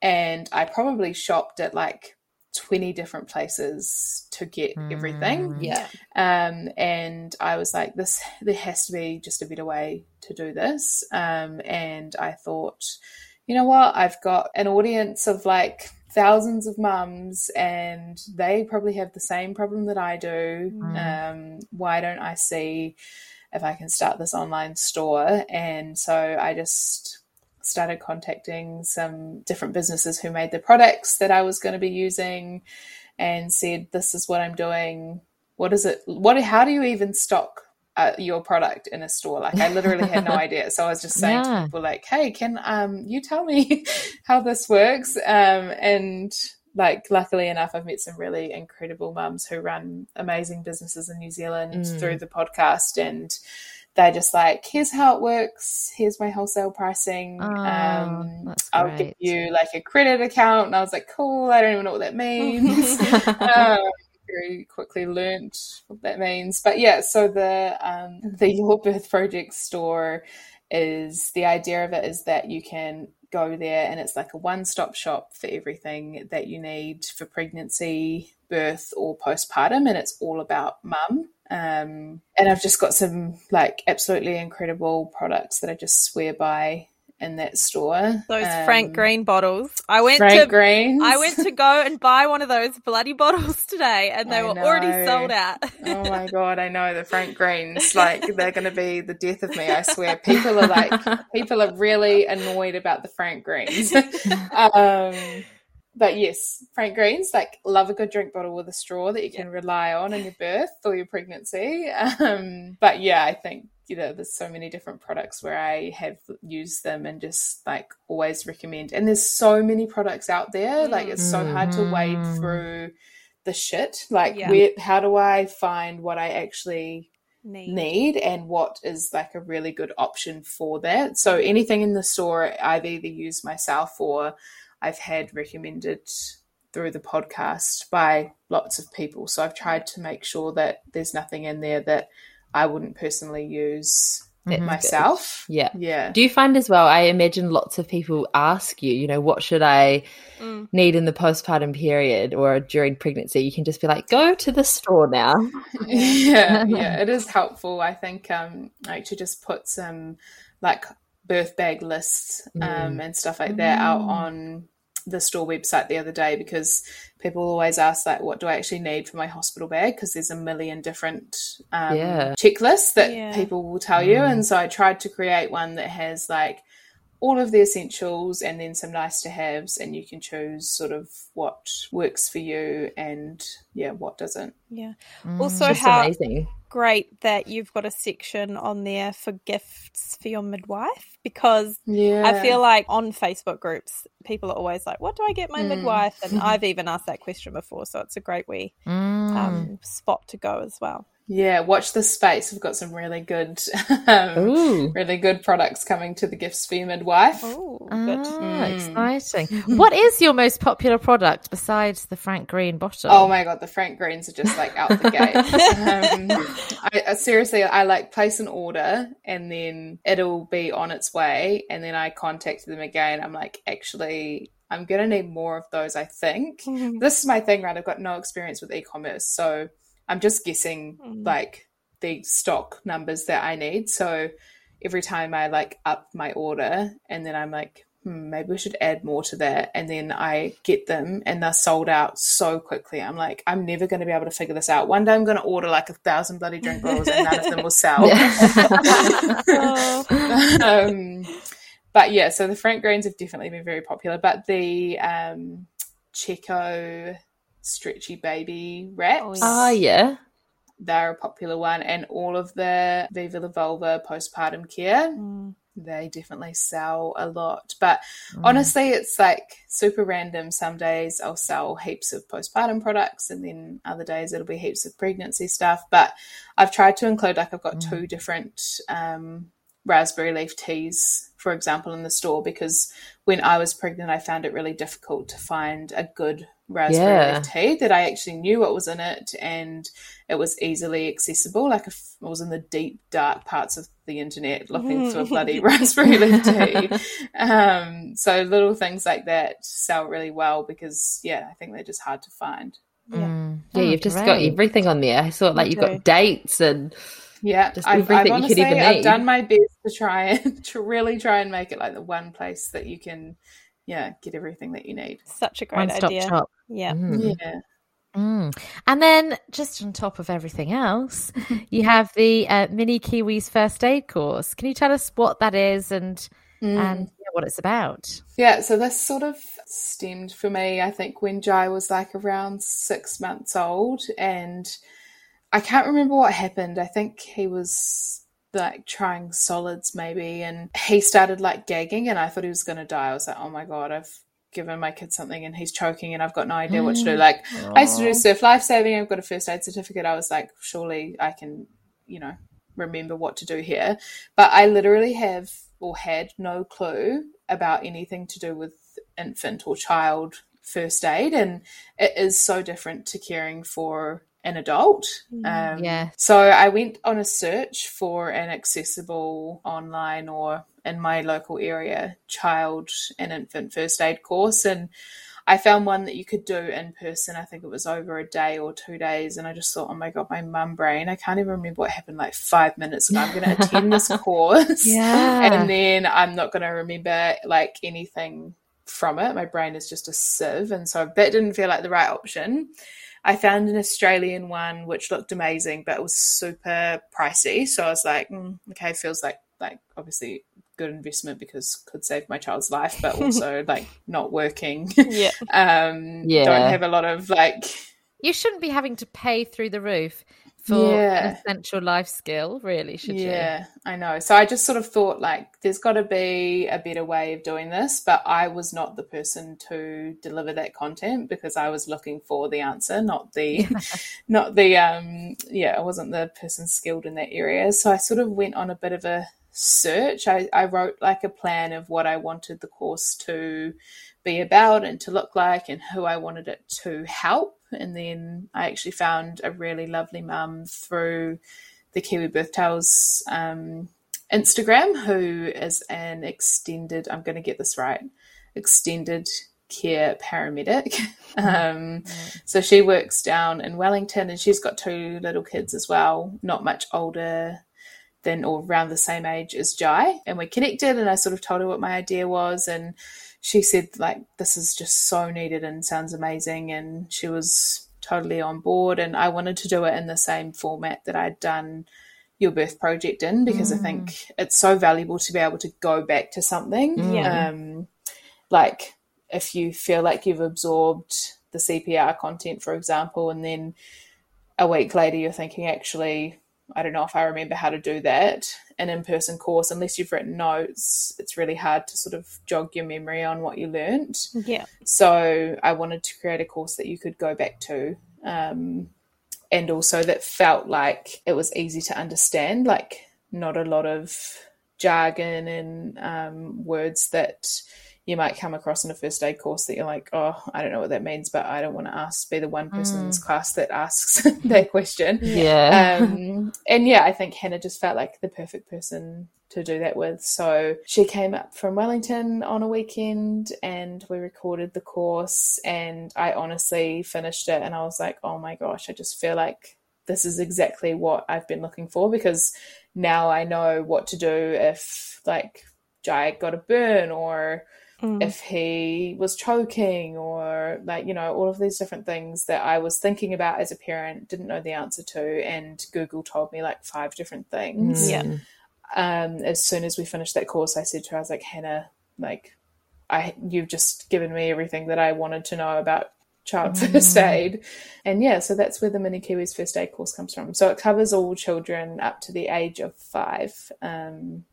And I probably shopped at like 20 different places to get everything. Mm. Yeah. Um, and I was like, this, there has to be just a better way to do this. Um, and I thought, you know what? I've got an audience of like thousands of mums and they probably have the same problem that I do. Um, why don't I see if I can start this online store? And so I just started contacting some different businesses who made the products that I was going to be using and said, this is what I'm doing. What is it? What, how do you even stock uh, your product in a store. Like I literally had no (laughs) idea. So I was just saying Yeah. to people like, "Hey, can um you tell me (laughs) how this works?" Um, and like luckily enough, I've met some really incredible mums who run amazing businesses in New Zealand Mm. through the podcast and. They're just like, here's how it works. Here's my wholesale pricing. Oh, um, I'll give you like a credit account. And I was like, cool. I don't even know what that (laughs) means. um, very quickly learnt what that means. But yeah, so the um, the Your Birth Project store is the idea of it is that you can go there and it's like a one stop shop for everything that you need for pregnancy, birth, or postpartum, and it's all about mum. Um, and I've just got some like absolutely incredible products that I just swear by in that store. Those Um, Frank Green bottles. I went Frank to Greens. I went to go and buy one of those bloody bottles today, and they I were already sold out. oh my god, I know the Frank Greens. (laughs) Like they're going to be the death of me. I swear. People are like, (laughs) people are really annoyed about the Frank Greens. (laughs) um, but yes, Frank Greens. Like, love a good drink bottle with a straw that you can rely on in your birth or your pregnancy. Um, but yeah, I think you know there's so many different products where I have used them and just like always recommend. And there's so many products out there. Like, it's so hard to wade Mhm. through the shit. Like, Yeah. where, how do I find what I actually Need. need and what is like a really good option for that. So anything in the store I've either used myself or I've had recommended through the podcast by lots of people. So I've tried to make sure that there's nothing in there that I wouldn't personally use That's myself. Yeah. Yeah. Do you find as well? I imagine lots of people ask you, you know, what should I Mm. need in the postpartum period or during pregnancy? You can just be like, go to the store now. (laughs) (laughs) yeah, yeah, it is helpful. I think um, I actually just put some like birth bag lists um, and stuff like that out on the store website the other day because people always ask like, what do I actually need for my hospital bag? Because there's a million different um, Yeah. checklists that Yeah. people will tell you, and so I tried to create one that has like all of the essentials and then some nice to haves and you can choose sort of what works for you and yeah what doesn't Yeah. Mm. Also, how amazing. Great that you've got a section on there for gifts for your midwife because Yeah. I feel like on Facebook groups, people are always like, "What do I get my Mm. midwife?" And (laughs) I've even asked that question before, so it's a great wee Mm. um, spot to go as well. Yeah, watch the space. We've got some really good, (laughs) um, really good products coming to the gifts for your midwife. Oh, good. Ah, Mm. exciting. (laughs) what is your most popular product besides the Frank Green bottle? Oh my god, the Frank Greens are just like out the gate. um, I, I, seriously, I like place an order and then it'll be on its way, and then I contact them again. I'm like, actually, I'm gonna need more of those. I think this is my thing, right? I've got no experience with e-commerce, so I'm just guessing Mm. like the stock numbers that I need. So every time I like up my order, and then I'm like, hmm, maybe we should add more to that, and then I get them, and they're sold out so quickly. I'm like, I'm never going to be able to figure this out. One day I'm going to order like a thousand bloody drink (laughs) bottles, and none of them will sell. (laughs) um, but yeah, so the Frank Greens have definitely been very popular. But the um, Checo stretchy baby wraps, Oh, Ah, yeah. they're a popular one, and all of the Viva la Vulva postpartum care, Mm. They definitely sell a lot. But honestly, it's like super random. Some days I'll sell heaps of postpartum products, and then other days it'll be heaps of pregnancy stuff. But I've tried to include like I've got two different um, raspberry leaf teas, for example, in the store because when I was pregnant, I found it really difficult to find a good raspberry Yeah. leaf tea that I actually knew what was in it and it was easily accessible. Like if I was in the deep, dark parts of the internet looking for a (laughs) bloody (laughs) raspberry leaf tea. Um, so little things like that sell really well because, yeah, I think they're just hard to find. Yeah. Mm. Yeah, Oh, you've just got everything on there. I saw like You you've do. got dates and Yeah, Just I've, everything I've you could honestly, even I've done my best to try and (laughs) to really try and make it like the one place that you can, yeah, get everything that you need. Such a great One stop idea. shop. Yeah. Mm. Yeah. Mm. And then, just on top of everything else, (laughs) you have the uh, Mini Kiwis First Aid course. Can you tell us what that is and Mm. and yeah, what it's about? Yeah, so this sort of stemmed for me, I think, when Jai was like around six months old. And I can't remember what happened. I think he was like trying solids maybe and he started like gagging and I thought he was going to die. I was like, "Oh my god, I've given my kid something and he's choking and I've got no idea what to do." Mm. Like I used to do surf life saving. I've got a first aid certificate. I was like, "Surely I can, you know, remember what to do here." But I literally have or had no clue about anything to do with infant or child first aid and it is so different to caring for an adult. Um, Yeah. So I went on a search for an accessible online or in my local area child and infant first aid course and I found one that you could do in person. I think it was over a day or two days. And I just thought, oh my God, my mum brain. I can't even remember what happened like five minutes ago. I'm going to attend this (laughs) course. Yeah. And then I'm not going to remember like anything from it. My brain is just a sieve. And so that didn't feel like the right option. I found an Australian one which looked amazing, but it was super pricey. So I was like, mm, okay, feels like like obviously good investment because could save my child's life, but also (laughs) like not working. Yeah. (laughs) um, Yeah. don't have a lot of like You shouldn't be having to pay through the roof for Yeah. an essential life skill, really, should you? yeah, I know. So I just sort of thought like there's got to be a better way of doing this, but I was not the person to deliver that content because I was looking for the answer, not the (laughs) (laughs) not the um yeah, I wasn't the person skilled in that area. So I sort of went on a bit of a search. I, I wrote like a plan of what I wanted the course to be about and to look like and who I wanted it to help. And then I actually found a really lovely mum through the Kiwi Birth Tales um, Instagram who is an extended, I'm going to get this right, extended care paramedic. (laughs) um, so she works down in Wellington and she's got two little kids as well, not much older than or around the same age as Jai. And we connected and I sort of told her what my idea was and she said like this is just so needed and sounds amazing and she was totally on board and I wanted to do it in the same format that I'd done your birth project in because I think it's so valuable to be able to go back to something. Yeah. Um, like if you feel like you've absorbed the CPR content, for example, and then a week later you're thinking, actually, I don't know if I remember how to do that. An in person course, unless you've written notes, it's really hard to sort of jog your memory on what you learned. Yeah. So I wanted to create a course that you could go back to. Um, and also that felt like it was easy to understand, like not a lot of jargon and um, words that you might come across in a first aid course that you're like, oh, I don't know what that means, but I don't want to ask be the one person in this class that asks (laughs) that question. Yeah. Um, (laughs) and yeah, I think Hannah just felt like the perfect person to do that with. So she came up from Wellington on a weekend and we recorded the course. And I honestly finished it and I was like, oh my gosh, I just feel like this is exactly what I've been looking for because now I know what to do if like Jai got a burn or if he was choking or like you know all of these different things that I was thinking about as a parent didn't know the answer to and Google told me like five different things Yeah. um, as soon as we finished that course, I said to her, I was like, Hannah, like, I you've just given me everything that I wanted to know about child first aid. And yeah, so that's where the Mini Kiwis first aid course comes from. So it covers all children up to the age of five. Um,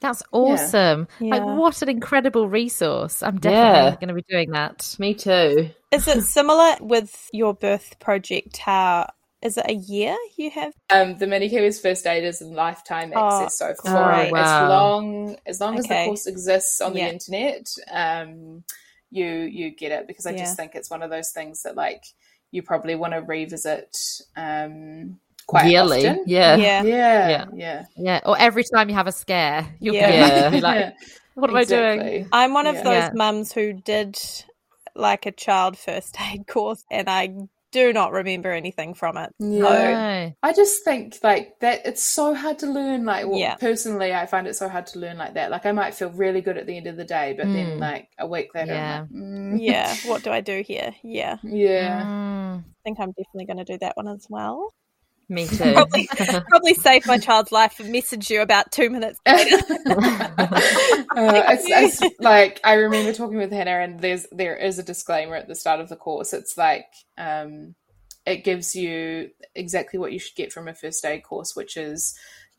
That's awesome. Like, Yeah. what an incredible resource. I'm definitely Yeah. going to be doing that. Me too. Is it (laughs) similar with your birth project? How is it a year you have? um, the Mini Kiwis first aid is in lifetime Oh, access. So for great. as Wow. long as long as the course exists on Yeah. the internet, um, you you get it because I Yeah. just think it's one of those things that like you probably want to revisit um, quite Yearly. often. Yeah. Yeah. Yeah, Yeah. yeah, Yeah. Or every time you have a scare, you're Yeah. going Yeah. be like, Yeah, what am I doing? I'm one of Yeah. those Yeah. mums who did like a child first (laughs) aid course, and I do not remember anything from it. Yeah. No. I just think like that it's so hard to learn like well, Yeah. personally I find it so hard to learn like that. Like I might feel really good at the end of the day, but then Mm. like a week later Yeah. I'm like, mm, Yeah, what do I do here? Yeah, yeah. Mm. think I'm definitely going to do that one as well. Me (laughs) too. Probably, probably save my child's life and message you about two minutes later. (laughs) Uh, it's, it's (laughs) like I remember talking with Hannah, and there's there is a disclaimer at the start of the course. It's like um, it gives you exactly what you should get from a first aid course, which is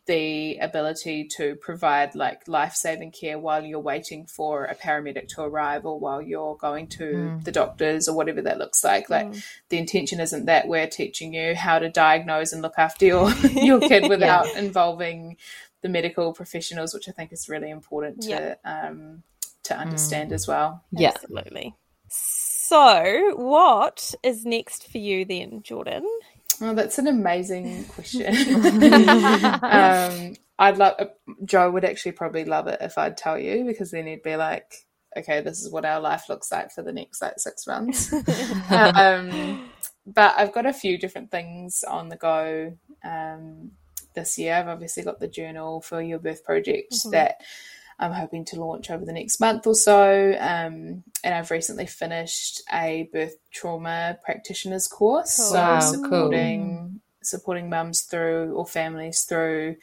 the ability to provide like life saving care while you're waiting for a paramedic to arrive or while you're going to mm. the doctors or whatever that looks like. Like mm. the intention isn't that we're teaching you how to diagnose and look after your (laughs) your kid without yeah. involving the medical professionals, which I think is really important to yeah. um, to understand mm. as well. Yeah, absolutely. So, what is next for you then, Jordyn? Oh, that's an amazing question. (laughs) um, I'd love Joe would actually probably love it if I'd tell you because then he'd be like, "Okay, this is what our life looks like for the next like six months." (laughs) um, but I've got a few different things on the go um, this year. I've obviously got the journal for your birth project mm-hmm. that I'm hoping to launch over the next month or so. Um, and I've recently finished a birth trauma practitioners course, so wow, supporting cool. supporting mums through or families through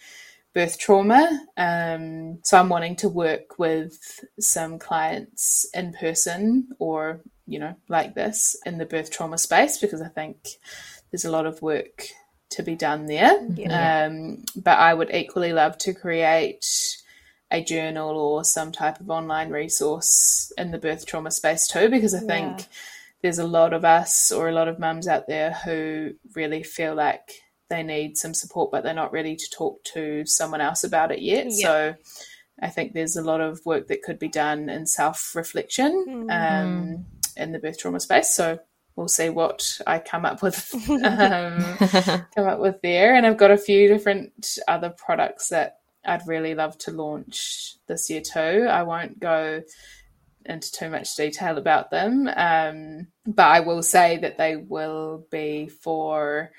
birth trauma. Um, so I'm wanting to work with some clients in person or you know like this in the birth trauma space because I think there's a lot of work to be done there. Yeah. Um, but I would equally love to create a journal or some type of online resource in the birth trauma space too, because I think yeah. there's a lot of us or a lot of mums out there who really feel like they need some support, but they're not ready to talk to someone else about it yet. Yeah. So I think there's a lot of work that could be done in self reflection mm-hmm. um, in the birth trauma space. So we'll see what I come up with (laughs) um, come up with there. And I've got a few different other products that I'd really love to launch this year too. I won't go into too much detail about them, um, but I will say that they will be for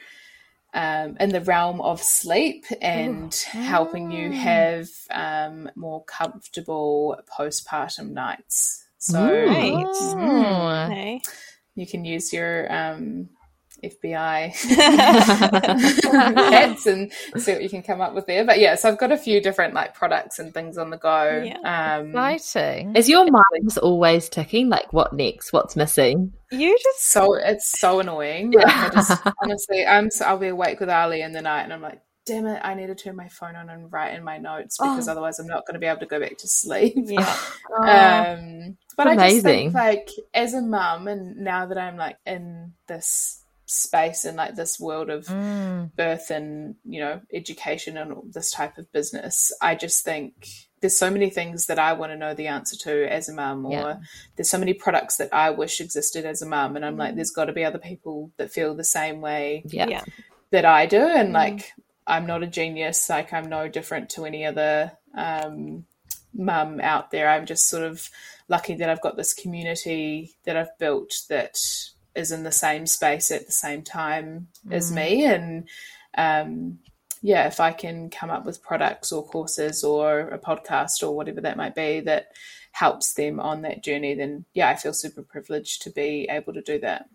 um, in the realm of sleep and Ooh. helping you have um, more comfortable postpartum nights. So mm, okay. you can use your um, FBI (laughs) (laughs) heads and see what you can come up with there. But yeah, so I've got a few different like products and things on the go. Yeah. Um, Exciting. Is your mind always ticking? Like, what next? What's missing? You just so it's so annoying. Like, I just (laughs) honestly, I'm I'll be awake with Ali in the night, and I'm like, damn it, I need to turn my phone on and write in my notes because oh. otherwise I'm not going to be able to go back to sleep. Yeah. Oh. um, but Amazing. I just think like as a mum, and now that I'm like in this space in like this world of mm. birth and you know education and this type of business i just think there's so many things that i want to know the answer to as a mum or yeah. there's so many products that i wish existed as a mum and i'm like mm. there's got to be other people that feel the same way yeah. that i do and mm. like i'm not a genius like i'm no different to any other um, mum out there i'm just sort of lucky that i've got this community that i've built that is in the same space at the same time mm. as me. And um, yeah if i can come up with products or courses or a podcast or whatever that might be that helps them on that journey then yeah i feel super privileged to be able to do that.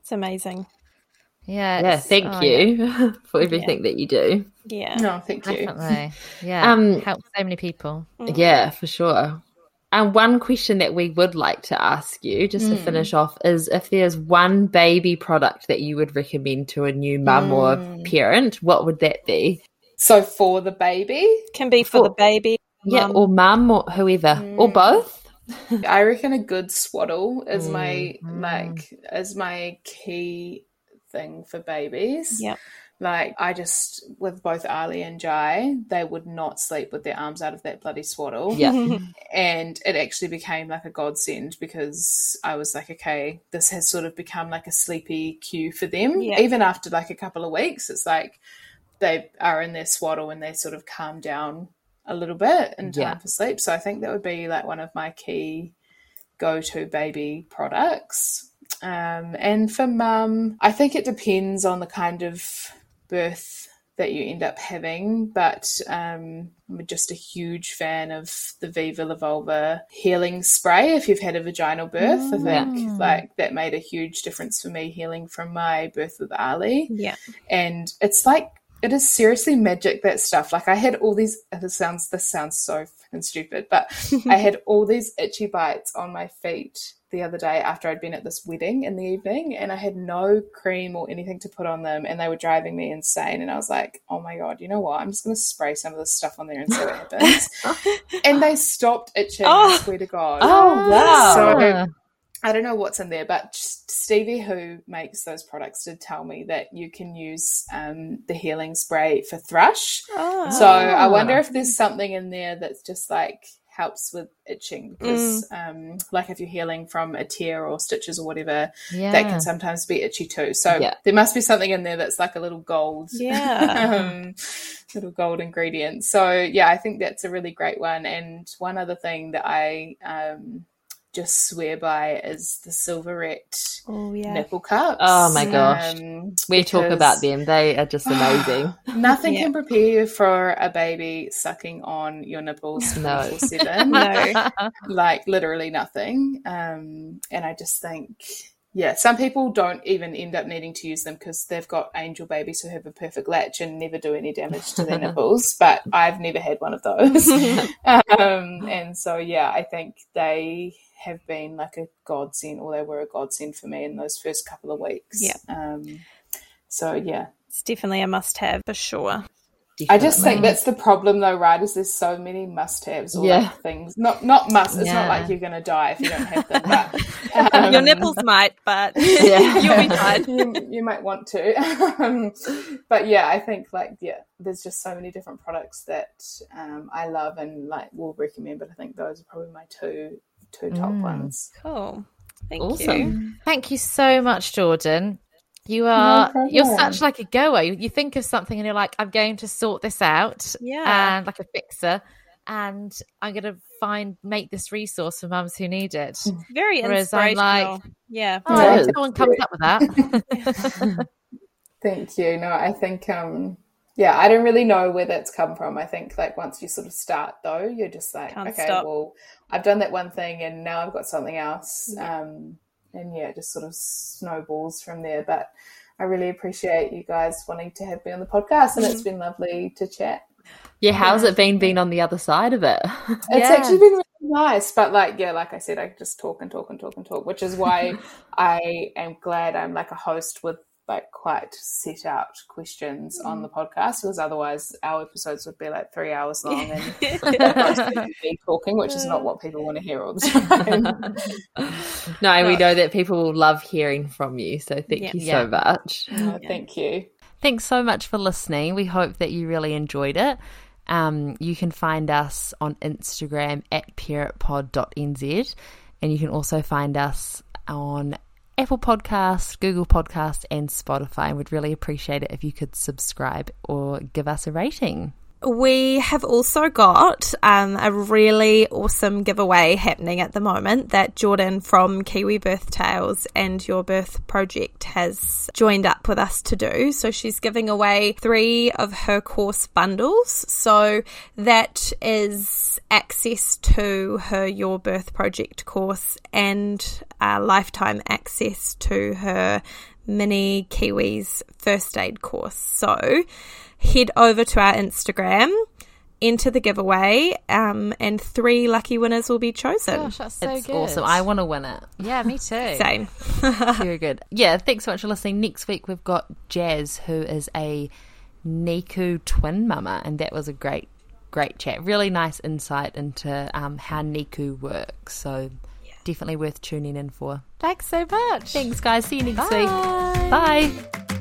It's amazing. Yeah yeah thank oh, you yeah. (laughs) for everything yeah. that you do. Yeah. No thank you. Definitely. Yeah. Um helps so many people. Yeah for sure and one question that we would like to ask you, just mm. to finish off, is if there's one baby product that you would recommend to a new mum mm. or parent, what would that be? So for the baby? Can be for, for the baby. Yeah, mum. or mum or whoever. Mm. Or both. (laughs) I reckon a good swaddle is my like is my key thing for babies. Yeah. Like I just with both Ali and Jai, they would not sleep with their arms out of that bloody swaddle. Yeah. (laughs) and it actually became like a godsend because I was like, okay, this has sort of become like a sleepy cue for them. Yeah. Even after like a couple of weeks, it's like they are in their swaddle and they sort of calm down a little bit in time yeah. for sleep. So I think that would be like one of my key go to baby products. Um, and for mum, I think it depends on the kind of birth that you end up having. But um, I'm just a huge fan of the Viva La Vulva healing spray. If you've had a vaginal birth, mm. I think like that made a huge difference for me healing from my birth with Ali. Yeah, and it's like it is seriously magic that stuff. Like I had all these. This sounds this sounds so fucking stupid. But I had (laughs) all these itchy bites on my feet the other day after I'd been at this wedding in the evening and I had no cream or anything to put on them and they were driving me insane. And I was like, oh my God, you know what? I'm just going to spray some of this stuff on there and see what (laughs) happens. and they stopped itching, oh. I swear to God. Oh, wow. So I don't know what's in there, but Stevie, who makes those products, did tell me that you can use um, the healing spray for thrush. Oh. So I wonder if there's something in there that's just like helps with itching because mm. um, like if you're healing from a tear or stitches or whatever yeah. that can sometimes be itchy too so yeah. there must be something in there that's like a little gold (laughs) yeah um, little gold ingredient so yeah i think that's a really great one and one other thing that i um, just swear by is the Silverette oh, yeah. nipple cups. Oh my gosh. Um, we talk about them. They are just (sighs) amazing. nothing yeah. can prepare you for a baby sucking on your nipples (laughs) no. seven. (laughs) no. Like literally nothing. Um, and I just think yeah, some people don't even end up needing to use them because they've got angel babies who have a perfect latch and never do any damage to their (laughs) nipples. But I've never had one of those. um, and so, yeah, I think they have been like a godsend, or they were a godsend for me in those first couple of weeks. Yeah. Um, so yeah, it's definitely a must-have for sure. Definitely. I just think that's the problem, though, right? Is there's so many must-haves or yeah. like things. Not not must. It's yeah. not like you're going to die if you don't have them. But, (laughs) um, Your nipples might, but (laughs) yeah. (laughs) you'll be fine. You, you might want to, um, but yeah, I think like yeah, there's just so many different products that um, I love and like will recommend. But I think those are probably my two two top mm. ones. Cool. Thank awesome. you. Thank you so much, Jordyn. You are no you're such like a goer. You, you, think of something and you're like, I'm going to sort this out. Yeah. And like a fixer. And I'm gonna find make this resource for mums who need it. Very Whereas inspirational. I'm like, yeah. Oh, yeah, someone comes up with that. (laughs) Thank you. No, I think um yeah, I don't really know where that's come from. I think like once you sort of start though, you're just like, Can't okay, stop. well, I've done that one thing and now I've got something else. Yeah. Um, and yeah, just sort of snowballs from there. But I really appreciate you guys wanting to have me on the podcast and it's been lovely to chat. Yeah, how's it been being on the other side of it? It's (laughs) yeah. actually been really nice. But like, yeah, like I said, I just talk and talk and talk and talk, which is why (laughs) I am glad I'm like a host with like quite set out questions on the podcast because otherwise our episodes would be like three hours long and (laughs) (laughs) me talking, which is not what people want to hear all the (laughs) time. no, we know that people will love hearing from you. So thank yeah. you so much. Oh, thank you. Thanks so much for listening. We hope that you really enjoyed it. Um, you can find us on Instagram at parentpod.nz and you can also find us on Apple Podcasts, Google Podcasts, and Spotify. And we'd really appreciate it if you could subscribe or give us a rating. We have also got um, a really awesome giveaway happening at the moment that Jordyn from Kiwi Birth Tales and Your Birth Project has joined up with us to do. So she's giving away three of her course bundles. So that is access to her Your Birth Project course and uh, lifetime access to her mini Kiwis first aid course. So head over to our Instagram, enter the giveaway, um, and three lucky winners will be chosen. Gosh, that's so it's good. awesome. I want to win it. Yeah, me too. (laughs) Same. (laughs) Very good. Yeah, thanks so much for listening. Next week we've got Jazz, who is a NICU twin mama, and that was a great, great chat. Really nice insight into um, how NICU works. So definitely worth tuning in for. Thanks so much. Thanks, guys. See you next Bye. week. Bye.